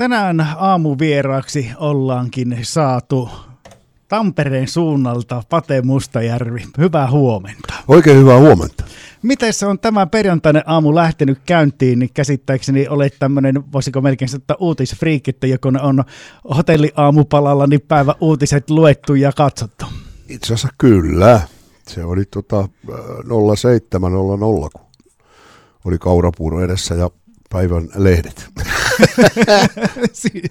Tänään aamuvieraaksi ollaankin saatu Tampereen suunnalta Pate Mustajärvi. Hyvää huomenta. Oikein hyvää huomenta. Miten se on tämä perjantainen aamu lähtenyt käyntiin, niin käsittääkseni olet tämmöinen, voisiko melkein sanoa uutisfriikki, että joko ne on hotelliaamupalalla, niin päivä uutiset luettu ja katsottu. Itse asiassa kyllä. Se oli tota 0700, kun oli kaurapuuro edessä ja päivän lehdet. si-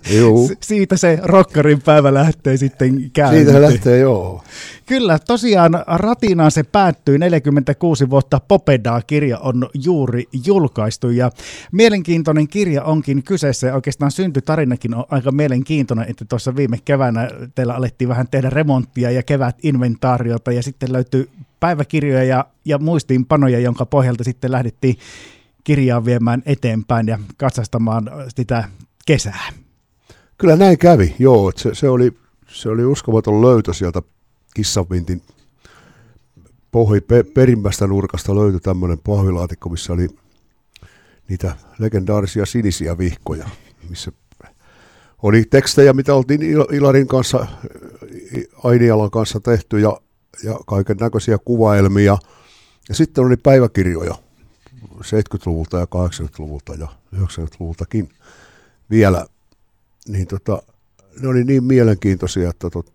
siitä se rokkarin päivä lähtee sitten käyntiin. Siitä lähtee, joo. Kyllä, tosiaan ratinaan se päättyy 46 vuotta Popedaa-kirja on juuri julkaistu ja mielenkiintoinen kirja onkin kyseessä ja oikeastaan syntytarinakin on aika mielenkiintoinen, että tuossa viime keväänä teillä alettiin vähän tehdä remonttia ja kevät inventaariota ja sitten löytyy päiväkirjoja ja, ja muistiinpanoja, jonka pohjalta sitten lähdettiin kirjaa viemään eteenpäin ja katsastamaan sitä kesää. Kyllä näin kävi, joo. Se, se, oli, se oli uskomaton löytö sieltä kissavintin pohji pe, perimmästä nurkasta löytyi tämmöinen pahvilaatikko, missä oli niitä legendaarisia sinisiä vihkoja, missä oli tekstejä, mitä oltiin Ilarin kanssa, Ainialan kanssa tehty ja, ja kaiken näköisiä kuvaelmia. Ja sitten oli päiväkirjoja 70-luvulta ja 80-luvulta ja 90-luvultakin vielä. Niin tota, ne oli niin mielenkiintoisia, että, tot,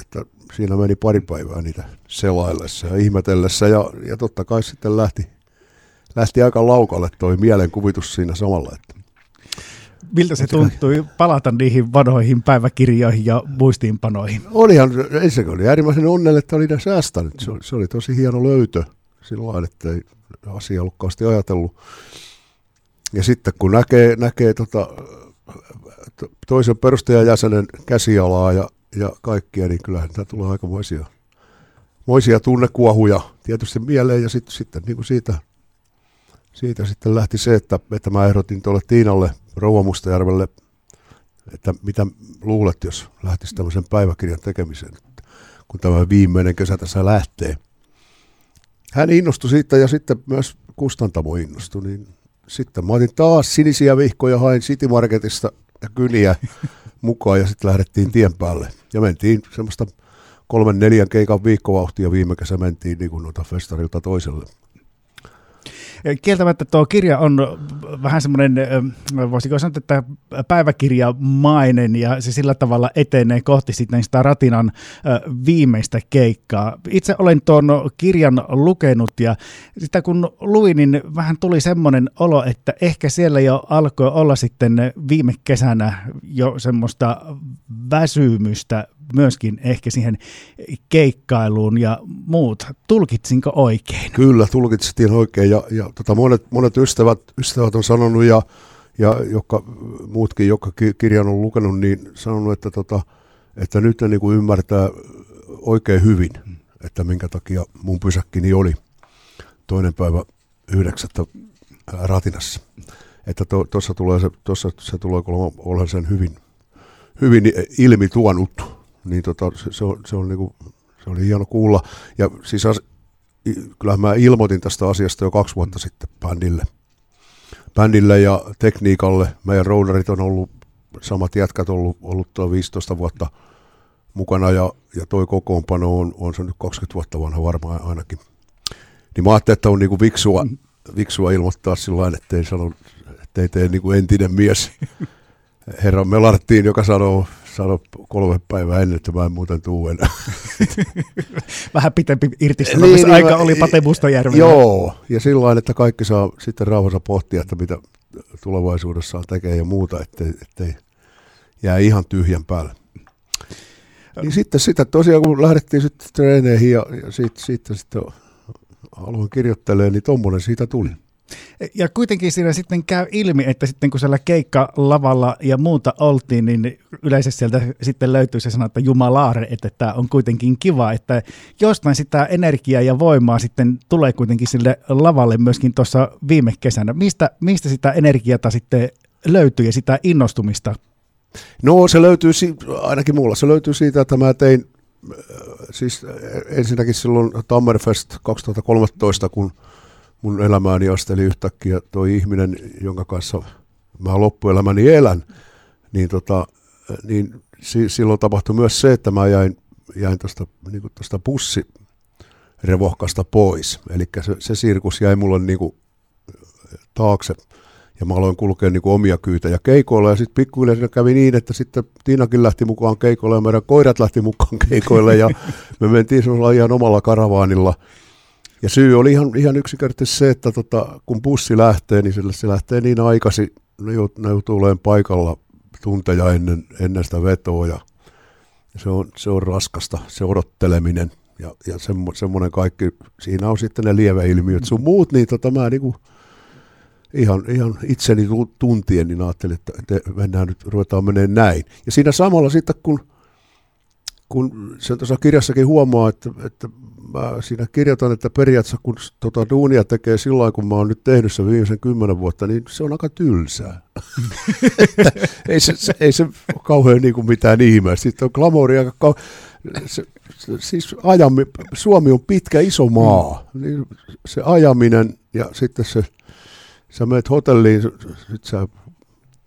että siinä meni pari päivää niitä selaillessa ja ihmetellessä ja, ja totta kai sitten lähti, lähti aika laukalle toi mielenkuvitus siinä samalla. Että Miltä se tuntui palata niihin vanhoihin päiväkirjoihin ja muistiinpanoihin? Olihan, ensinnäkin oli äärimmäisen onnellinen, että oli ne säästänyt. Se oli, se oli tosi hieno löytö silloin, että ei asia ollut ajatellut. Ja sitten kun näkee, näkee tota, toisen perustajajäsenen käsialaa ja, ja kaikkia, niin kyllähän tämä tulee aikamoisia moisia tunnekuohuja tietysti mieleen. Ja sit, sitten niin kuin siitä, siitä sitten lähti se, että, että mä ehdotin tuolle Tiinalle, Rouva Mustajärvelle, että mitä luulet, jos lähtisi tämmöisen päiväkirjan tekemiseen, kun tämä viimeinen kesä tässä lähtee. Hän innostui siitä ja sitten myös kustantamo innostui, niin sitten mä otin taas sinisiä vihkoja, hain City Marketista ja kyliä mukaan ja sitten lähdettiin tien päälle. Ja mentiin semmoista kolmen neljän keikan viikkovauhtia viime kesä mentiin niin kuin noita festarilta toiselle. Kieltämättä tuo kirja on vähän semmoinen, voisiko sanoa, että päiväkirjamainen ja se sillä tavalla etenee kohti sitten sitä Ratinan viimeistä keikkaa. Itse olen tuon kirjan lukenut ja sitä kun luin, niin vähän tuli semmoinen olo, että ehkä siellä jo alkoi olla sitten viime kesänä jo semmoista väsymystä myöskin ehkä siihen keikkailuun ja muut. Tulkitsinko oikein? Kyllä, tulkitsin oikein ja, ja tota monet, monet ystävät, ystävät on sanonut ja, ja jotka, muutkin, jotka kirjan on lukenut, niin sanonut, että, tota, että nyt ne niin kuin ymmärtää oikein hyvin, että minkä takia mun pysäkkini oli toinen päivä yhdeksättä ratinassa. Että tuossa to, tulee se, tossa se tulee olla sen hyvin, hyvin ilmi tuonut niin tota, se, se, on, se, on niinku, se oli hieno kuulla. Ja siis as, kyllähän mä ilmoitin tästä asiasta jo kaksi vuotta sitten bändille. Bändille ja tekniikalle. Meidän roudarit on ollut, samat jätkät ollut, ollut 15 vuotta mukana ja, ja toi kokoonpano on, on se nyt 20 vuotta vanha varmaan ainakin. Niin mä ajattelin, että on niinku viksua, viksua ilmoittaa sillä ettei, sano, ettei tee niinku entinen mies herra Melarttiin, joka sanoo sano kolme päivää ennen, että mä en muuten tuu enää. Vähän pitempi irtisanomisaika niin, niin, oli Pate Mustajärvellä. Joo, ja silloin, että kaikki saa sitten rauhassa pohtia, että mitä tulevaisuudessa tekee ja muuta, ettei, ettei jää ihan tyhjän päälle. Niin sitten sitä tosiaan, kun lähdettiin sitten treeneihin ja, ja siitä, siitä sitten haluan kirjoittelemaan, niin tommonen siitä tuli. Ja kuitenkin siinä sitten käy ilmi, että sitten kun siellä keikka lavalla ja muuta oltiin, niin yleisesti sieltä sitten löytyy se sana, että jumalaare, että tämä on kuitenkin kiva, että jostain sitä energiaa ja voimaa sitten tulee kuitenkin sille lavalle myöskin tuossa viime kesänä. Mistä, mistä sitä energiata sitten löytyy ja sitä innostumista? No se löytyy, ainakin mulla se löytyy siitä, että mä tein äh, siis ensinnäkin silloin Tammerfest 2013, kun mun elämääni asteli yhtäkkiä toi ihminen, jonka kanssa mä loppuelämäni elän, niin, tota, niin si, silloin tapahtui myös se, että mä jäin, jäin tuosta niin bussirevohkasta pois. Eli se, se sirkus jäi mulle niin kuin, taakse ja mä aloin kulkea niin kuin omia kyytäjä keikoilla ja sitten pikkuhiljaa kävi niin, että sitten Tiinakin lähti mukaan keikoille ja meidän koirat lähti mukaan keikoille ja me mentiin semmoisella ihan omalla karavaanilla. Ja syy oli ihan, ihan yksinkertaisesti se, että tota, kun bussi lähtee, niin sille se lähtee niin aikaisin, ne, joutuu olemaan paikalla tunteja ennen, ennen sitä vetoa ja se on, se on raskasta, se odotteleminen ja, ja semmo, semmoinen kaikki, siinä on sitten ne lieveilmiöt. Sun muut, niin tota, mä niinku, ihan, ihan itseni tuntien, niin ajattelin, että, että mennään nyt, ruvetaan menemään näin. Ja siinä samalla sitten, kun, kun sen tuossa kirjassakin huomaa, että, että mä siinä kirjoitan, että periaatteessa kun tota duunia tekee sillä kun mä oon nyt tehnyt sen viimeisen kymmenen vuotta, niin se on aika tylsää. ei, se, se, ei se kauhean niin kuin mitään ihmeä. Sitten on glamouria aika kau... se, se, siis ajami, Suomi on pitkä iso maa. Niin se ajaminen ja sitten se sä menet hotelliin, sit sä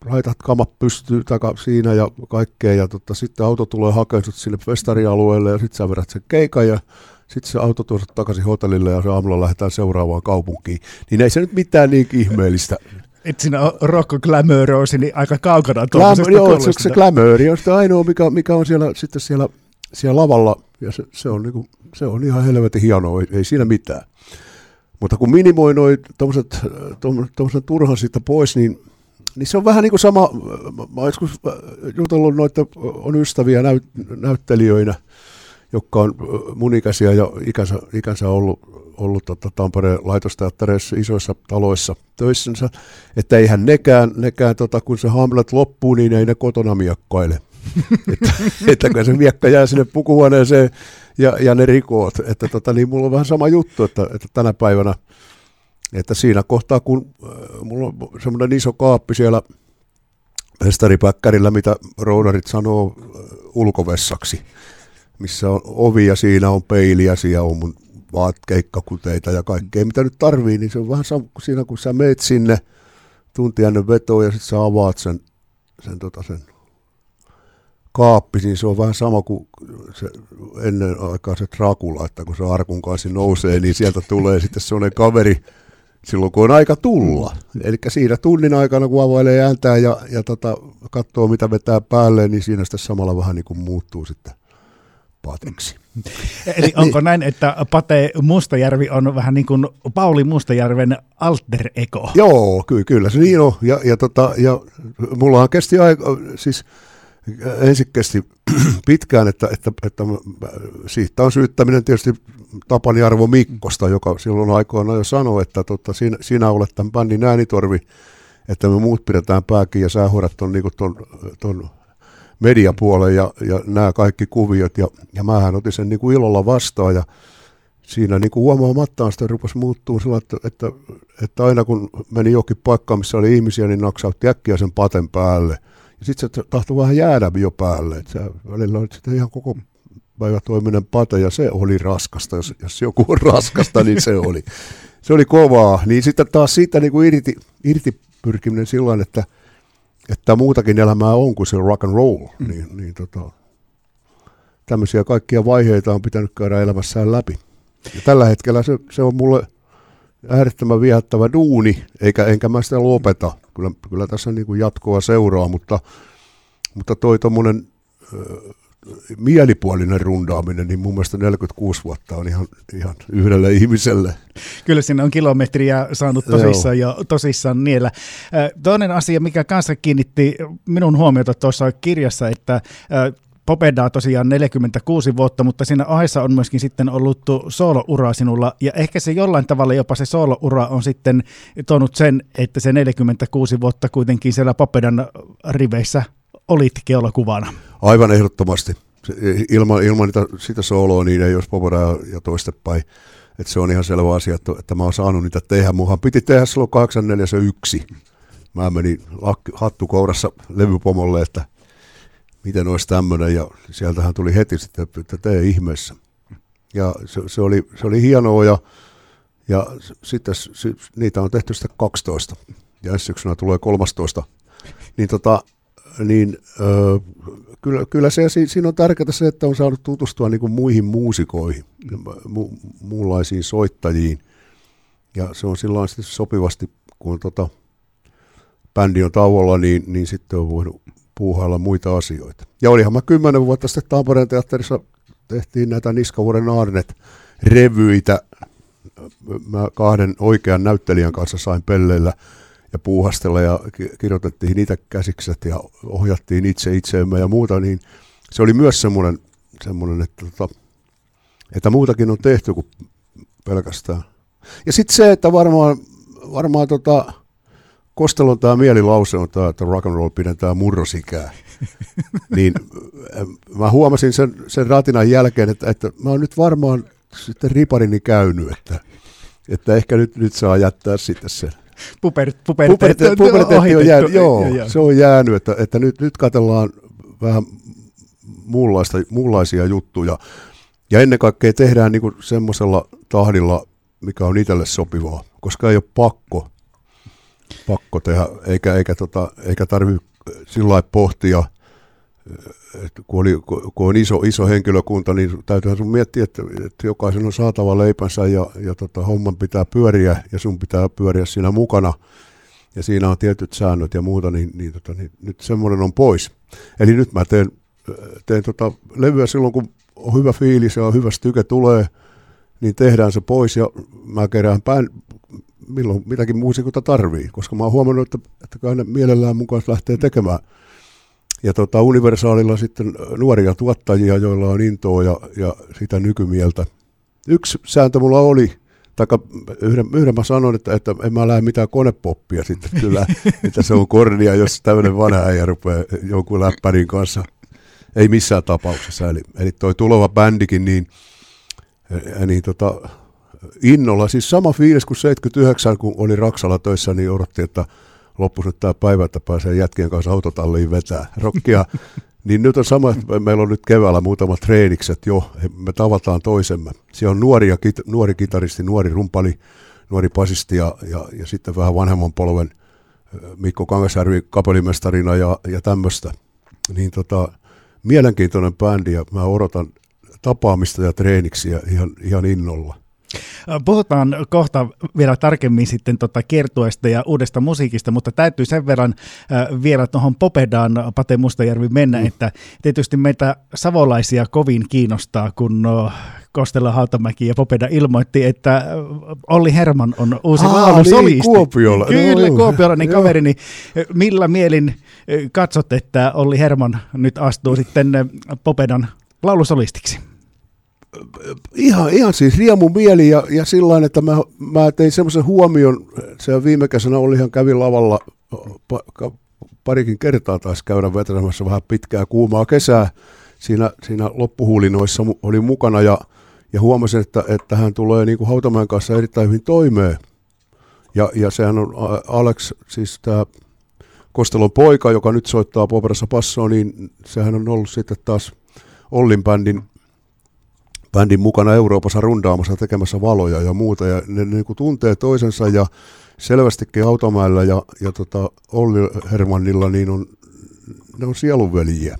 laitat kamat pystyy taka siinä ja kaikkea, ja tota, sitten auto tulee hakemaan sille festarialueelle, ja sitten sä vedät sen keikan, ja sitten se auto tuo takaisin hotellille, ja se aamulla lähdetään seuraavaan kaupunkiin. Niin ei se nyt mitään niin ihmeellistä. Et siinä on Rocco Glamourösi niin aika kaukana tuollaisesta Joo, se, se glamouri on sitä ainoa, mikä, mikä on siellä, sitten siellä, siellä lavalla, ja se, se, on, niinku, se on ihan helvetin hienoa, ei, ei siinä mitään. Mutta kun minimoi noin tuommoisen turhan siitä pois, niin, niin se on vähän niin kuin sama, mä olen joskus jutellut noita, on ystäviä näyt, näyttelijöinä, jotka on mun ja ikänsä, ikänsä ollut, ollut tota Tampereen laitosteattereissa isoissa taloissa töissänsä, että eihän nekään, nekään tota, kun se Hamlet loppuu, niin ei ne kotona miekkaile. että, että kun se miekka jää sinne pukuhuoneeseen ja, ja ne rikoot. Että tota, niin mulla on vähän sama juttu, että, että tänä päivänä, että siinä kohtaa, kun mulla on semmoinen iso kaappi siellä mestaripäkkärillä, mitä roudarit sanoo ulkovessaksi, missä on ovi ja siinä on peili ja siellä on mun vaat keikkakuteita ja kaikkea, mitä nyt tarvii, niin se on vähän sama kuin siinä, kun sä meet sinne tunti ennen ja sitten sä avaat sen, sen, tota, sen kaappi, niin se on vähän sama kuin se ennen aikaa se Dracula, että kun se arkun kanssa nousee, niin sieltä tulee sitten sellainen kaveri silloin, kun on aika tulla. Eli siinä tunnin aikana, kun availee ääntää ja, ja tota, katsoo, mitä vetää päälle, niin siinä sitten samalla vähän niin kuin muuttuu sitten Pateksi. Eli onko näin, että Pate Mustajärvi on vähän niin kuin Pauli Mustajärven alter ego? Joo, ky- kyllä se niin on. Ja, ja, tota, ja mullahan kesti aika, siis ensin kesti pitkään, että, että, että siitä on syyttäminen tietysti Tapani Arvo Mikkosta, joka silloin aikoina jo sanoi, että tota, sinä, sinä olet tämän bändin äänitorvi, että me muut pidetään pääkin ja sä hoidat ton, niin ton, ton mediapuolen ja, ja nämä kaikki kuviot. Ja, ja mähän otin sen niin kuin ilolla vastaan ja siinä niin kuin huomaamattaan sitä rupesi muuttuu sillä, että, että, että aina kun meni jokin paikkaan, missä oli ihmisiä, niin naksautti äkkiä sen paten päälle – ja sitten se tahtoi vähän jäädä jo päälle. Että välillä oli sitten ihan koko päivä toiminen pate ja se oli raskasta. Jos, jos joku on raskasta, niin se oli. Se oli kovaa. Niin sitten taas siitä niin kuin irti, irti pyrkiminen sillä että, että muutakin elämää on kuin se rock and roll. Mm. Niin, niin tota, tämmöisiä kaikkia vaiheita on pitänyt käydä elämässään läpi. Ja tällä hetkellä se, se on mulle äärettömän viehättävä duuni, eikä, enkä mä sitä lopeta. Kyllä, kyllä tässä niin kuin jatkoa seuraa, mutta, mutta toi tuommoinen mielipuolinen rundaaminen, niin mun mielestä 46 vuotta on ihan, ihan yhdelle ihmiselle. Kyllä sinne on kilometriä saanut tosissaan jo tosissaan niellä. Toinen asia, mikä kanssa kiinnitti minun huomiota tuossa kirjassa, että Popedaa tosiaan 46 vuotta, mutta siinä aiheessa on myöskin sitten ollut sooloura sinulla, ja ehkä se jollain tavalla jopa se sooloura on sitten tuonut sen, että se 46 vuotta kuitenkin siellä Popedan riveissä olit keulakuvana. Aivan ehdottomasti. Ilman, ilman niitä, sitä sooloa niin ei olisi Popedaa ja toistepäin. Että se on ihan selvä asia, että, että mä oon saanut niitä tehdä. Muhan piti tehdä silloin 841. Mä menin hattukourassa levypomolle, että miten olisi tämmöinen, ja sieltähän tuli heti sitten, että tee ihmeessä. Ja se, se, oli, se oli hienoa, ja, ja sitten niitä on tehty sitten 12, ja ensi syksynä tulee 13. Niin tota, niin kyllä, kyllä se, siinä on tärkeää se, että on saanut tutustua niin kuin muihin muusikoihin, mu, muunlaisiin soittajiin. Ja se on silloin sitten sopivasti, kun tota, bändi on tauolla, niin, niin sitten on voinut puuhailla muita asioita. Ja olihan mä kymmenen vuotta sitten Tampereen teatterissa tehtiin näitä Niskavuoren Arnet revyitä. Mä kahden oikean näyttelijän kanssa sain pelleillä ja puuhastella ja kirjoitettiin niitä käsikset ja ohjattiin itse itseemme ja muuta, niin se oli myös semmoinen, semmoinen että, tota, että muutakin on tehty kuin pelkästään. Ja sitten se, että varmaan, varmaan tota, Kostelon tämä mielilause on tämä, että rock and roll pidentää murrosikää. niin mä huomasin sen, sen ratinan jälkeen, että, että mä oon nyt varmaan sitten riparini käynyt, että, että ehkä nyt, nyt saa jättää sitten sen. Puber, puberteetti, puberteetti on jäänyt, joo, se on jäänyt, että, että nyt, nyt katsellaan vähän muunlaista, muunlaisia juttuja. Ja ennen kaikkea tehdään niin semmoisella tahdilla, mikä on itselle sopivaa, koska ei ole pakko pakko tehdä, eikä, eikä, tota, eikä tarvitse sillä pohtia, että kun, oli, kun on iso, iso henkilökunta, niin täytyyhän sun miettiä, että, että jokaisen on saatava leipänsä ja, ja tota, homman pitää pyöriä ja sun pitää pyöriä siinä mukana ja siinä on tietyt säännöt ja muuta, niin, niin, tota, niin nyt semmoinen on pois. Eli nyt mä teen, teen tota levyä silloin, kun on hyvä fiilis ja on hyvä styke tulee, niin tehdään se pois ja mä kerään pään, milloin mitäkin muusikota tarvii, koska mä oon huomannut, että, että kai ne mielellään mukaan lähtee tekemään. Ja tota, Universaalilla sitten nuoria tuottajia, joilla on intoa ja, ja sitä nykymieltä. Yksi sääntö mulla oli, tai yhden, yhden mä sanoin, että, että en mä lähde mitään konepoppia sitten kyllä, että se on kornia, jos tämmöinen vanha äijä rupeaa jonkun läppärin kanssa. Ei missään tapauksessa. Eli, eli toi tuleva bändikin, niin, niin tota, innolla. Siis sama fiilis kuin 79, kun oli Raksalla töissä, niin odotti, että loppuisi nyt tämä päivä, että pääsee jätkien kanssa autotalliin vetää rokkia. niin nyt on sama, että meillä on nyt keväällä muutamat treenikset jo, me tavataan toisemme. Siellä on nuori, kit, nuori kitaristi, nuori rumpali, nuori pasisti ja, ja, ja sitten vähän vanhemman polven Mikko Kangasjärvi kapelimestarina ja, ja tämmöistä. Niin tota, mielenkiintoinen bändi ja mä odotan tapaamista ja treeniksiä ihan, ihan innolla. Puhutaan kohta vielä tarkemmin sitten tota kiertueesta ja uudesta musiikista, mutta täytyy sen verran äh, vielä tuohon Popedaan Pate Mustajärvi mennä, mm. että tietysti meitä savolaisia kovin kiinnostaa, kun no, Kostella Hautamäki ja Popeda ilmoitti, että Olli Herman on uusi laulusolisti. Niin, Kuopiolla. Kyllä, no, kuopiolainen kaveri, niin millä mielin katsot, että Olli Herman nyt astuu sitten Popedan laulusolistiksi? Ihan, ihan siis riemu mieli ja, ja sillä että mä, mä tein semmoisen huomion, se viime kesänä ihan kävi lavalla pa, parikin kertaa taas käydä vetämässä vähän pitkää kuumaa kesää. Siinä, siinä loppuhuulinoissa oli mukana ja, ja huomasin, että, että hän tulee niin kuin Hautamäen kanssa erittäin hyvin toimeen. Ja, ja sehän on Alex, siis tämä Kostelon poika, joka nyt soittaa Poperassa passoa, niin sehän on ollut sitten taas Ollin bändin bändin mukana Euroopassa rundaamassa tekemässä valoja ja muuta. Ja ne, niin kuin tuntee toisensa ja selvästikin Automäellä ja, ja tota Olli Hermannilla niin on, ne on sielunveljiä.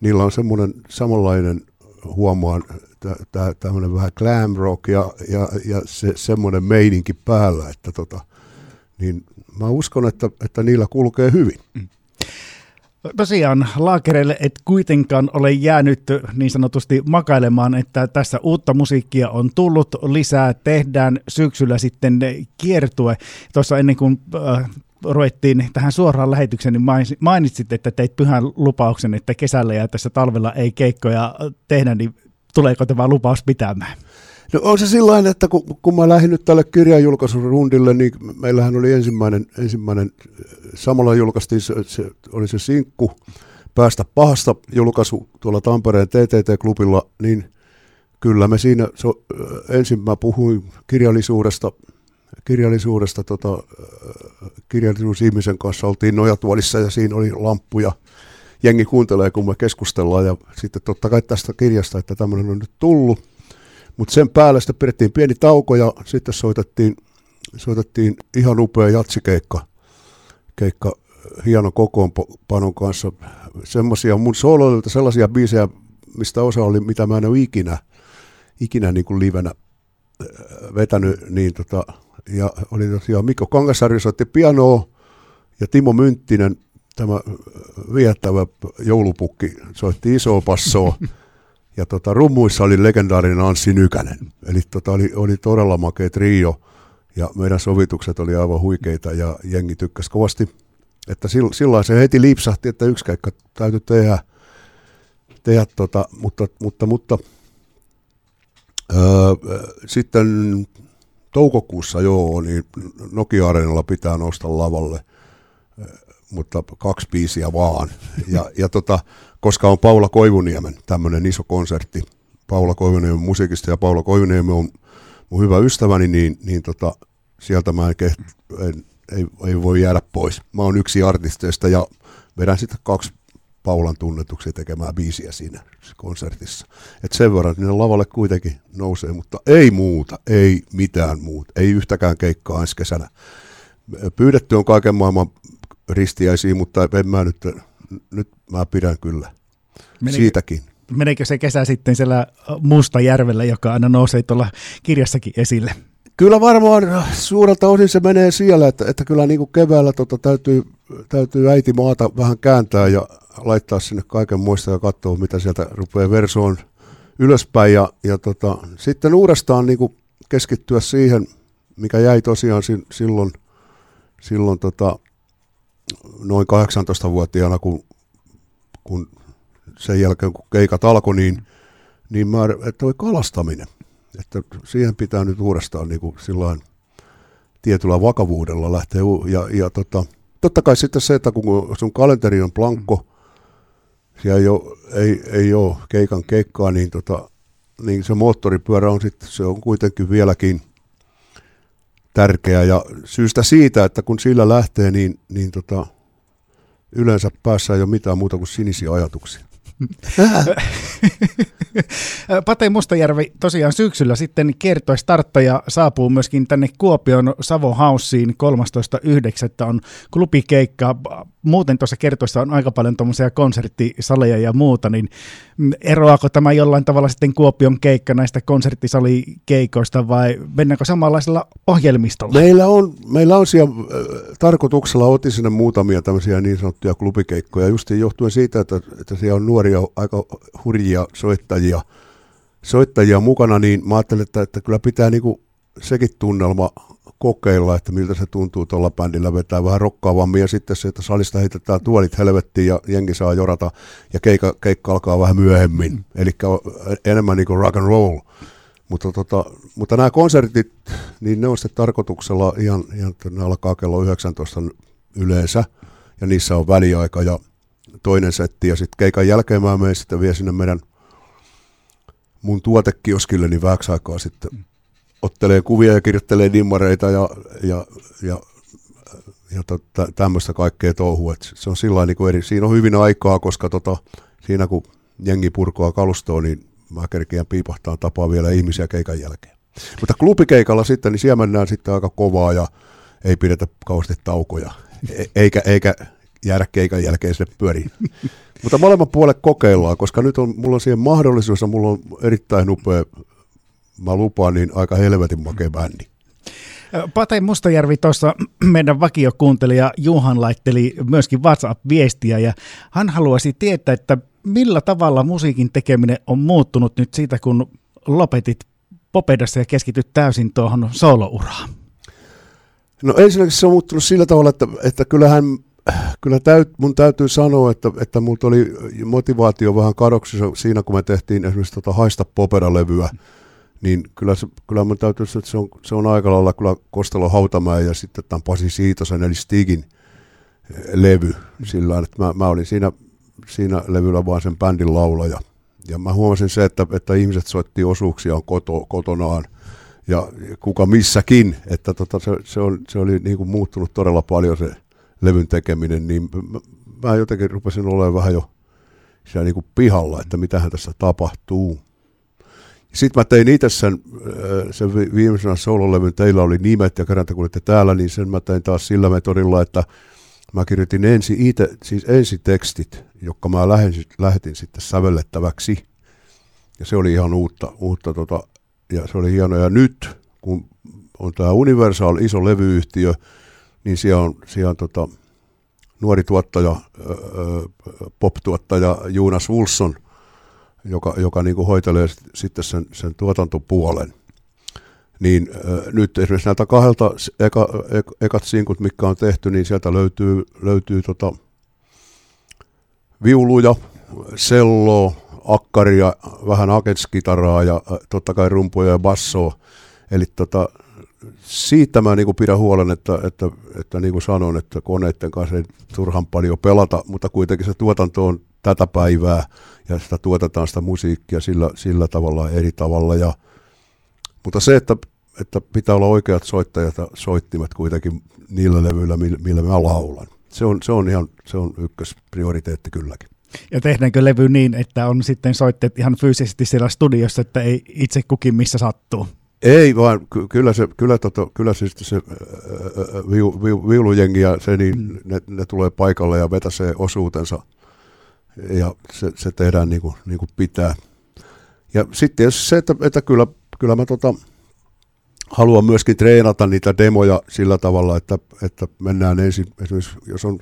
Niillä on semmoinen samanlainen, huomaan, tämmöinen vähän glam rock ja, ja, ja se, semmoinen meininki päällä, että tota, niin mä uskon, että, että niillä kulkee hyvin. Mm. Tosiaan laakereille et kuitenkaan ole jäänyt niin sanotusti makailemaan, että tässä uutta musiikkia on tullut lisää, tehdään syksyllä sitten kiertue. Tuossa ennen kuin äh, ruvettiin tähän suoraan lähetykseen, niin mainitsit, että teit pyhän lupauksen, että kesällä ja tässä talvella ei keikkoja tehdä, niin tuleeko tämä lupaus pitämään? No on se sillä että kun, kun mä lähdin nyt tälle kirjanjulkaisurundille, niin meillähän oli ensimmäinen, ensimmäinen samalla julkaistiin, se, se, oli se sinkku päästä pahasta julkaisu tuolla Tampereen TTT-klubilla, niin kyllä me siinä, se, ensin mä puhuin kirjallisuudesta, kirjallisuudesta tota, kirjallisuusihmisen kanssa oltiin nojatuolissa ja siinä oli lamppuja. Jengi kuuntelee, kun me keskustellaan ja sitten totta kai tästä kirjasta, että tämmöinen on nyt tullut. Mutta sen päälle sitten pidettiin pieni tauko ja sitten soitettiin, soitettiin ihan upea jatsikeikka keikka hieno kokoonpanon kanssa. Semmoisia mun sooloilta sellaisia biisejä, mistä osa oli, mitä mä en ole ikinä, ikinä niin kuin livenä äh, vetänyt, niin tota, ja oli tosiaan Mikko Kangasarju soitti pianoa ja Timo Mynttinen, tämä viettävä joulupukki, soitti isoa passoa ja tota, rummuissa oli legendaarinen Anssi Nykänen. Eli tota, oli, oli todella makea trio ja meidän sovitukset oli aivan huikeita ja jengi tykkäsi kovasti. Että silloin se heti lipsahti, että yksi keikka täytyy tehdä, tehdä tota, mutta, mutta, mutta öö, sitten toukokuussa joo, niin Nokia-areenalla pitää nousta lavalle, mutta kaksi biisiä vaan. Ja, ja tota, koska on Paula Koivuniemen tämmöinen iso konsertti, Paula Koivuniemen musiikista ja Paula Koivuniemi on mun hyvä ystäväni, niin, niin tota, sieltä mä en, keht, en ei, ei voi jäädä pois. Mä oon yksi artisteista ja vedän sitten kaksi Paulan tunnetuksia tekemään biisiä siinä konsertissa. Et sen verran, että ne lavalle kuitenkin nousee, mutta ei muuta, ei mitään muuta, ei yhtäkään keikkaa ensi kesänä. Pyydetty on kaiken maailman ristiäisiä, mutta en mä nyt, nyt mä pidän kyllä Menikö, siitäkin. Meneekö se kesä sitten siellä Mustajärvellä, joka aina nousee tuolla kirjassakin esille? Kyllä varmaan suurelta osin se menee siellä, että, että kyllä niin kuin keväällä tota, täytyy, täytyy äiti maata vähän kääntää ja laittaa sinne kaiken muista ja katsoa, mitä sieltä rupeaa versoon ylöspäin. Ja, ja tota, sitten uudestaan niin kuin keskittyä siihen, mikä jäi tosiaan silloin, silloin tota, noin 18-vuotiaana, kun, kun sen jälkeen kun keikat alkoi, niin, niin mä, että toi kalastaminen – että siihen pitää nyt uudestaan niin kuin sillain tietyllä vakavuudella lähteä. Ja, ja tota, totta kai sitten se, että kun sun kalenteri on plankko, siellä ei ole, ei, ei ole keikan keikkaa, niin, tota, niin se moottoripyörä on sitten, se on kuitenkin vieläkin tärkeä. Ja syystä siitä, että kun sillä lähtee, niin, niin tota, yleensä päässä ei ole mitään muuta kuin sinisiä ajatuksia. Pate Mustajärvi tosiaan syksyllä sitten kertoi starttaja saapuu myöskin tänne Kuopion Savo Houseen 13.9. on klubikeikka. Muuten tuossa kertoissa on aika paljon tuommoisia konserttisaleja ja muuta, niin eroaako tämä jollain tavalla sitten Kuopion keikka näistä konserttisalikeikoista vai mennäänkö samanlaisella ohjelmistolla? Meillä on, meillä on siellä äh, tarkoituksella otin sinne muutamia tämmöisiä niin sanottuja klubikeikkoja, just johtuen siitä, että, että siellä on nuoria, aika hurjia soittajia, soittajia mukana, niin mä ajattelin, että, että kyllä pitää niinku sekin tunnelma kokeilla, että miltä se tuntuu tuolla bändillä vetää vähän rokkaavammin ja sitten se, että salista heitetään tuolit helvettiin ja jengi saa jorata ja keikka, keikka alkaa vähän myöhemmin, mm. eli enemmän niin kuin rock and roll. Mutta, tota, mutta nämä konsertit, niin ne on sitten tarkoituksella ihan, ihan ne alkaa kello 19 yleensä ja niissä on väliaika ja toinen setti ja sitten keikan jälkeen mä menen sitten vielä sinne meidän mun tuotekioskille niin vähäksi aikaa sitten mm ottelee kuvia ja kirjoittelee dimmareita ja, ja, ja, ja tota, tämmöistä kaikkea touhua. Et se on sillä niin eri. Siinä on hyvin aikaa, koska tota, siinä kun jengi purkoa kalustoa, niin mä kerkeän piipahtaa tapaa vielä ihmisiä keikan jälkeen. Mutta klubikeikalla sitten, niin siellä mennään sitten aika kovaa ja ei pidetä kauheasti taukoja, e- eikä, eikä jäädä keikan jälkeen sinne pyöriin. Mutta molemmat puolet kokeillaan, koska nyt on, mulla on siihen mahdollisuus ja mulla on erittäin upea mä lupaan, niin aika helvetin makea bändi. Pate Mustajärvi tuossa meidän vakiokuuntelija Juhan laitteli myöskin WhatsApp-viestiä ja hän haluaisi tietää, että millä tavalla musiikin tekeminen on muuttunut nyt siitä, kun lopetit Popedassa ja keskityt täysin tuohon solouraan? No ensinnäkin se on muuttunut sillä tavalla, että, että kyllähän kyllä täyt, mun täytyy sanoa, että, että multa oli motivaatio vähän kadoksissa siinä, kun me tehtiin esimerkiksi tota Haista Popera-levyä. Mm niin kyllä, se, kyllä mun täytyy sanoa, että se on, se on aika lailla kyllä Kostelo Hautamäen ja sitten tämän Pasi Siitosen eli Stigin eh, levy sillä että mä, mä olin siinä, siinä levyllä vaan sen bändin laulaja. Ja mä huomasin se, että, että ihmiset soitti osuuksiaan koto, kotonaan ja kuka missäkin, että tota, se, se, on, se oli niin kuin muuttunut todella paljon se levyn tekeminen, niin mä, mä jotenkin rupesin olemaan vähän jo siellä niin kuin pihalla, että mitähän tässä tapahtuu. Sitten mä tein itse sen, äh, sen viimeisen soololevyn, teillä oli nimet ja kerran kun olitte täällä, niin sen mä tein taas sillä metodilla, että mä kirjoitin ensi ite, siis ensitekstit, jotka mä lähetin, lähetin sitten sävellettäväksi. Ja se oli ihan uutta, uutta tota, ja se oli hieno. Ja nyt, kun on tämä Universal iso levyyhtiö, niin siellä on, siellä on tota, nuori tuottaja, pop-tuottaja Jonas Wilson, joka, joka niin kuin hoitelee sitten sen, sen tuotantopuolen. Niin äh, nyt esimerkiksi näiltä kahdelta eka, ek, ekat sinkut, mitkä on tehty, niin sieltä löytyy, löytyy tota, viuluja, selloa, akkaria, vähän akenskitaraa ja äh, totta kai rumpuja ja bassoa. Eli tota, siitä mä niin pidän huolen, että, että, että niin kuin sanon, että koneiden kanssa ei turhan paljon pelata, mutta kuitenkin se tuotanto on tätä päivää ja sitä tuotetaan sitä musiikkia sillä, sillä tavalla eri tavalla. Ja, mutta se, että, että pitää olla oikeat soittajat ja soittimet kuitenkin niillä levyillä, millä, mä laulan. Se on, se on ihan se on ykkösprioriteetti kylläkin. Ja tehdäänkö levy niin, että on sitten soitteet ihan fyysisesti siellä studiossa, että ei itse kukin missä sattuu? Ei, vaan ky- kyllä se, kyllä tota, kyllä se, se viu, viu, viulujengi ja se, niin mm. ne, ne, tulee paikalle ja vetäsee osuutensa ja se, se tehdään niin kuin, niin kuin pitää. Ja sitten se, että, että kyllä, kyllä mä tota, haluan myöskin treenata niitä demoja sillä tavalla, että, että mennään ensin, esimerkiksi jos on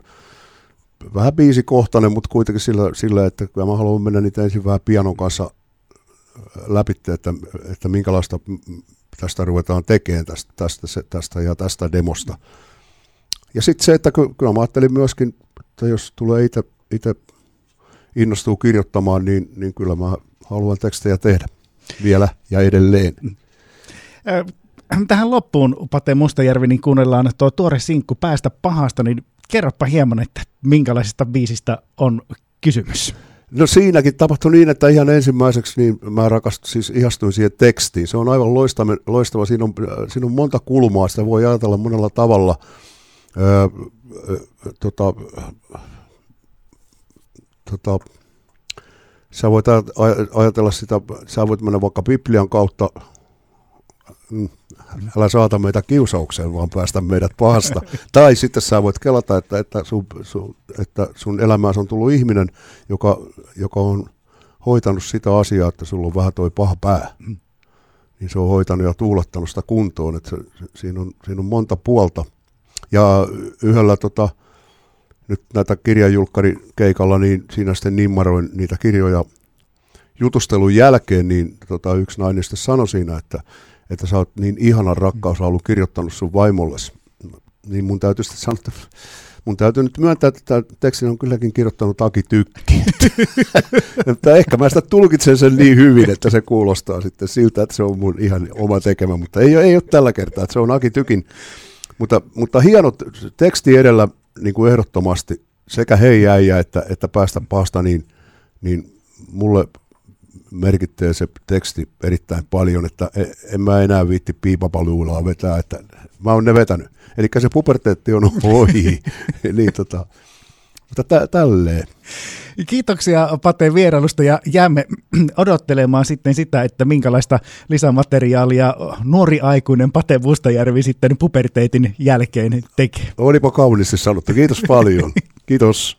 vähän biisikohtainen, mutta kuitenkin sillä, sillä, että kyllä mä haluan mennä niitä ensin vähän pianon kanssa läpi, että, että minkälaista tästä ruvetaan tekemään tästä, tästä, tästä ja tästä demosta. Ja sitten se, että kyllä mä ajattelin myöskin, että jos tulee itse innostuu kirjoittamaan, niin, niin kyllä mä haluan tekstejä tehdä vielä ja edelleen. Tähän loppuun, Pate Mustajärvi, niin kuunnellaan tuo tuore sinkku Päästä pahasta, niin kerropa hieman, että minkälaisista biisistä on kysymys. No siinäkin tapahtui niin, että ihan ensimmäiseksi niin mä rakastuin, siis ihastuin siihen tekstiin. Se on aivan loistava, loistava. Siinä, on, siinä on monta kulmaa, sitä voi ajatella monella tavalla. Öö, tota, tota, sä voit ajatella sitä, sä voit mennä vaikka Biblian kautta, mm, älä saata meitä kiusaukseen, vaan päästä meidät pahasta. tai sitten sä voit kelata, että, että, sun, sun, että sun elämääsi on tullut ihminen, joka, joka on hoitanut sitä asiaa, että sulla on vähän toi paha pää. Niin se on hoitanut ja tuulettanut sitä kuntoon, että se, siinä, on, siinä on monta puolta. Ja yhdellä tota, nyt näitä kirjajulkkarikeikalla, niin siinä sitten nimmaroin niitä kirjoja jutustelun jälkeen, niin tota, yksi nainen sitten sanoi siinä, että, että sä oot niin ihana ollut kirjoittanut sun vaimolles. Niin mun täytyy sitten sanoa, että mun täytyy nyt myöntää, että tämä tekstin on kylläkin kirjoittanut Aki Tykki. että ehkä mä sitä tulkitsen sen niin hyvin, että se kuulostaa sitten siltä, että se on mun ihan oma tekemä, mutta ei, ei ole tällä kertaa, että se on Aki Tykin. Mutta, mutta hieno teksti edellä niin kuin ehdottomasti sekä hei äijä että, että päästä pasta, niin, niin mulle merkittää se teksti erittäin paljon, että e, en mä enää viitti piipapaluulaa vetää, että mä oon ne vetänyt. Eli se puberteetti on ohi. niin, tota, mutta tä, tälleen. Kiitoksia Pate vierailusta ja jäämme odottelemaan sitten sitä, että minkälaista lisämateriaalia nuori aikuinen Pate Mustajärvi sitten puberteetin jälkeen tekee. Olipa kauniisti sanottu. Kiitos paljon. Kiitos.